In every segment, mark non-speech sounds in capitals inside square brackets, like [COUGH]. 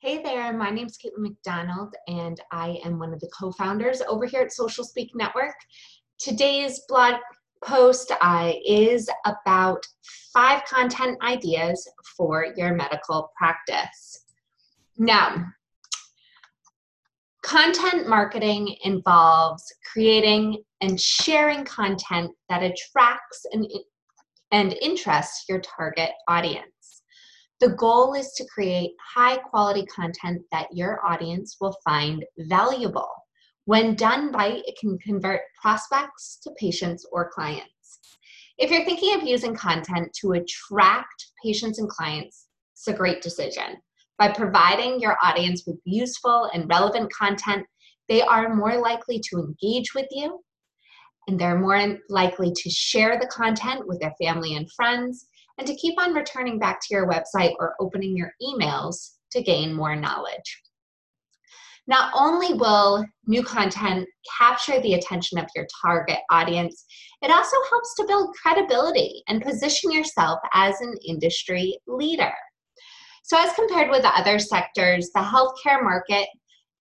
Hey there, my name is Caitlin McDonald, and I am one of the co founders over here at Social Speak Network. Today's blog post uh, is about five content ideas for your medical practice. Now, content marketing involves creating and sharing content that attracts and, and interests your target audience. The goal is to create high quality content that your audience will find valuable. When done right, it can convert prospects to patients or clients. If you're thinking of using content to attract patients and clients, it's a great decision. By providing your audience with useful and relevant content, they are more likely to engage with you and they're more likely to share the content with their family and friends and to keep on returning back to your website or opening your emails to gain more knowledge. Not only will new content capture the attention of your target audience, it also helps to build credibility and position yourself as an industry leader. So, as compared with other sectors, the healthcare market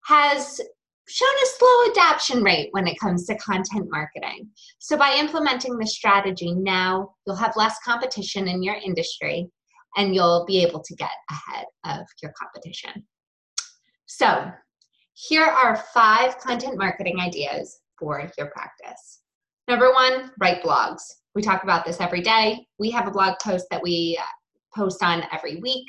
has shown a slow adoption rate when it comes to content marketing. So, by implementing this strategy now, you'll have less competition in your industry and you'll be able to get ahead of your competition. So, here are five content marketing ideas for your practice. Number one, write blogs. We talk about this every day. We have a blog post that we post on every week.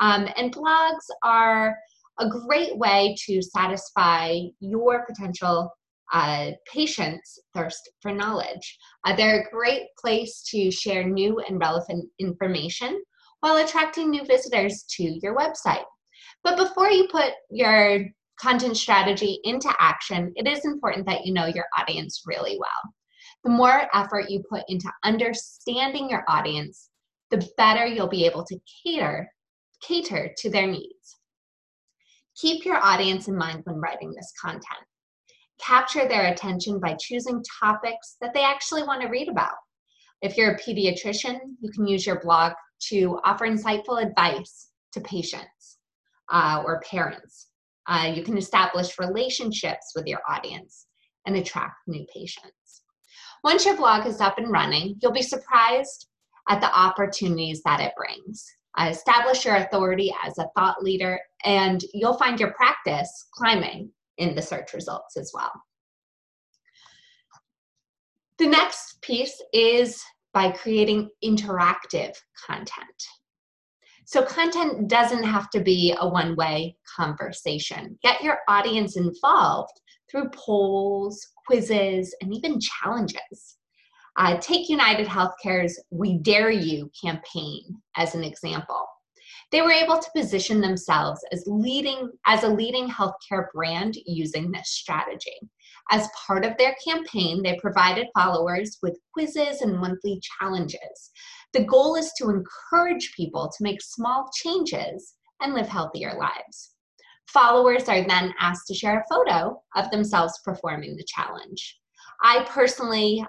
Um, and blogs are a great way to satisfy your potential uh, patients' thirst for knowledge. Uh, they're a great place to share new and relevant information while attracting new visitors to your website. But before you put your content strategy into action, it is important that you know your audience really well. The more effort you put into understanding your audience, the better you'll be able to cater cater to their needs. Keep your audience in mind when writing this content. Capture their attention by choosing topics that they actually want to read about. If you're a pediatrician, you can use your blog to offer insightful advice to patients uh, or parents. Uh, you can establish relationships with your audience and attract new patients. Once your blog is up and running, you'll be surprised at the opportunities that it brings. Uh, establish your authority as a thought leader, and you'll find your practice climbing in the search results as well. The next piece is by creating interactive content. So, content doesn't have to be a one way conversation. Get your audience involved through polls, quizzes, and even challenges. Uh, take United Healthcare's We Dare You campaign as an example. They were able to position themselves as leading as a leading healthcare brand using this strategy. As part of their campaign, they provided followers with quizzes and monthly challenges. The goal is to encourage people to make small changes and live healthier lives. Followers are then asked to share a photo of themselves performing the challenge. I personally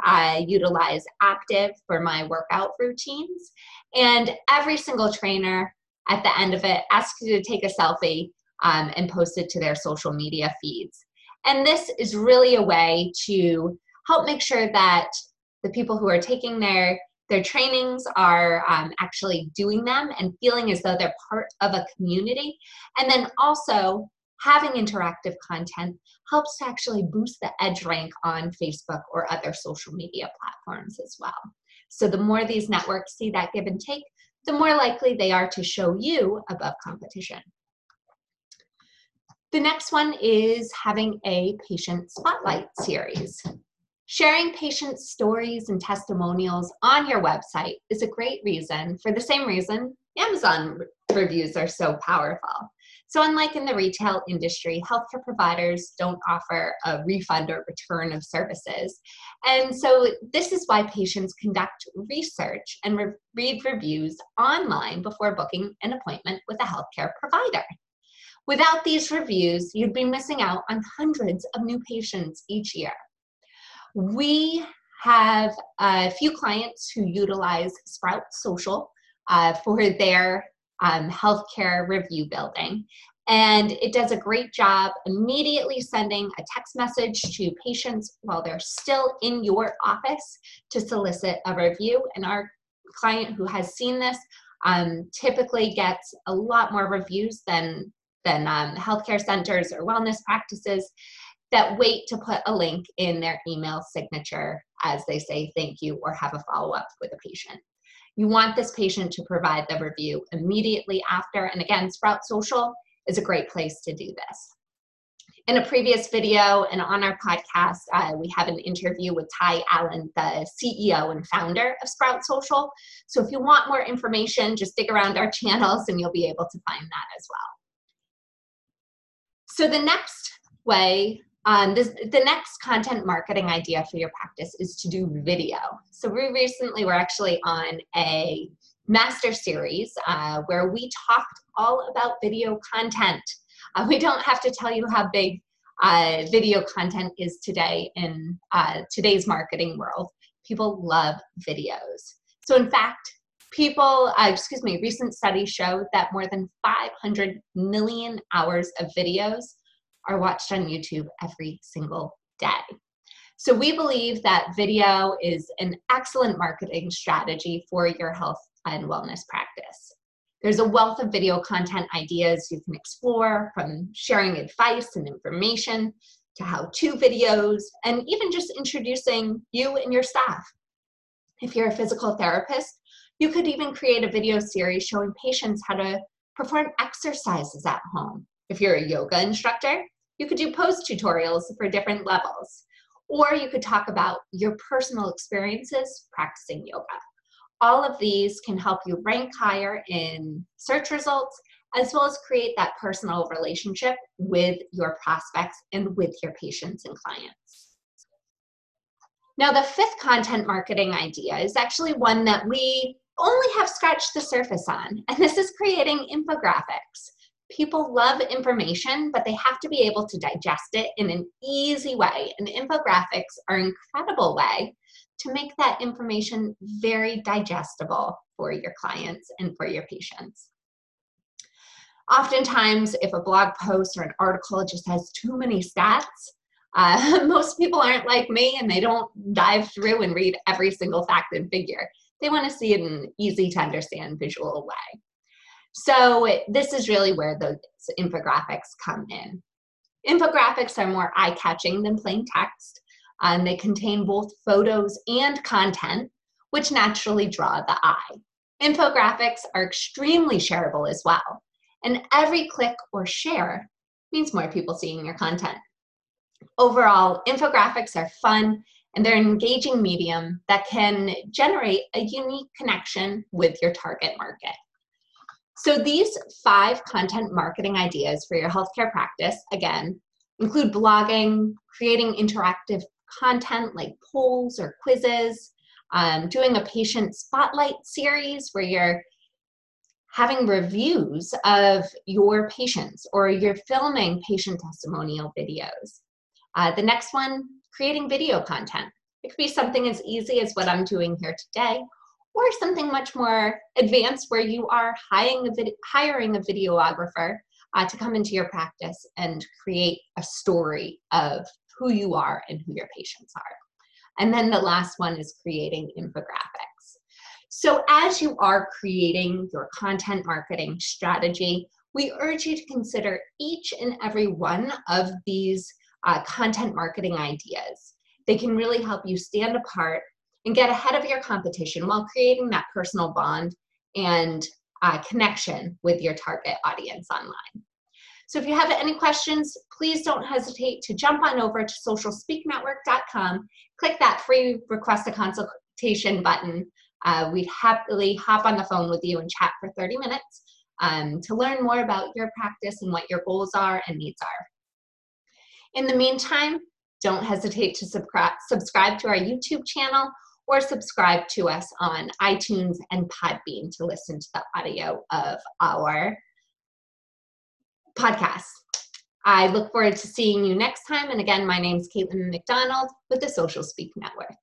utilize Aaptiv for my workout routines, and every single trainer at the end of it asks you to take a selfie um, and post it to their social media feeds. And this is really a way to help make sure that the people who are taking their their trainings are um, actually doing them and feeling as though they're part of a community and then also having interactive content helps to actually boost the edge rank on Facebook or other social media platforms as well. So the more these networks see that give and take, the more likely they are to show you above competition. The next one is having a patient spotlight series. Sharing patient stories and testimonials on your website is a great reason, for the same reason Amazon reviews are so powerful. So, unlike in the retail industry, healthcare providers don't offer a refund or return of services. And so, this is why patients conduct research and re- read reviews online before booking an appointment with a healthcare provider. Without these reviews, you'd be missing out on hundreds of new patients each year. We have a few clients who utilize Sprout Social uh, for their um, healthcare review building. And it does a great job immediately sending a text message to patients while they're still in your office to solicit a review. And our client who has seen this um, typically gets a lot more reviews than than um, healthcare centers or wellness practices that wait to put a link in their email signature as they say thank you or have a follow up with a patient. You want this patient to provide the review immediately after. And again, Sprout Social is a great place to do this. In a previous video and on our podcast, uh, we have an interview with Ty Allen, the CEO and founder of Sprout Social. So if you want more information, just dig around our channels and you'll be able to find that as well. So the next way, um, this, the next content marketing idea for your practice is to do video. So we recently were actually on a master series uh, where we talked all about video content. Uh, we don't have to tell you how big uh, video content is today in uh, today's marketing world. People love videos. So in fact, people, uh, excuse me, recent studies show that more than 500 million hours of videos are watched on YouTube every single day. So we believe that video is an excellent marketing strategy for your health and wellness practice. There's a wealth of video content ideas you can explore from sharing advice and information to how to videos and even just introducing you and your staff. If you're a physical therapist, you could even create a video series showing patients how to perform exercises at home. If you're a yoga instructor, you could do post tutorials for different levels. Or you could talk about your personal experiences practicing yoga. All of these can help you rank higher in search results, as well as create that personal relationship with your prospects and with your patients and clients. Now, the fifth content marketing idea is actually one that we only have scratched the surface on, and this is creating infographics. People love information, but they have to be able to digest it in an easy way, and infographics are an incredible way to make that information very digestible for your clients and for your patients. Oftentimes, if a blog post or an article just has too many stats, [LAUGHS] uh, most people aren't like me and they don't dive through and read every single fact and figure. They want to see it in an easy to understand visual way. So, this is really where those infographics come in. Infographics are more eye catching than plain text. Um, they contain both photos and content, which naturally draw the eye. Infographics are extremely shareable as well, and every click or share means more people seeing your content. Overall, infographics are fun and they're an engaging medium that can generate a unique connection with your target market. So, these five content marketing ideas for your healthcare practice, again, include blogging, creating interactive content like polls or quizzes, um, doing a patient spotlight series where you're having reviews of your patients or you're filming patient testimonial videos. Uh, the next one, creating video content. It could be something as easy as what I'm doing here today, or something much more advanced where you are hiring a, vid- hiring a videographer uh, to come into your practice and create a story of who you are and who your patients are. And then the last one is creating infographics. So, as you are creating your content marketing strategy, we urge you to consider each and every one of these uh, content marketing ideas. They can really help you stand apart and get ahead of your competition while creating that personal bond and uh, connection with your target audience online. So if you have any questions, please don't hesitate to jump on over to socialspeaknetwork.com, click that free request a consultation button. Uh, we'd happily hop on the phone with you and chat for 30 minutes um, to learn more about your practice and what your goals are and needs are. In the meantime, don't hesitate to subscribe, subscribe to our YouTube channel or subscribe to us on iTunes and Podbean to listen to the audio of our podcast. I look forward to seeing you next time. And again, my name is Caitlin McDonald with the Social Speak Network.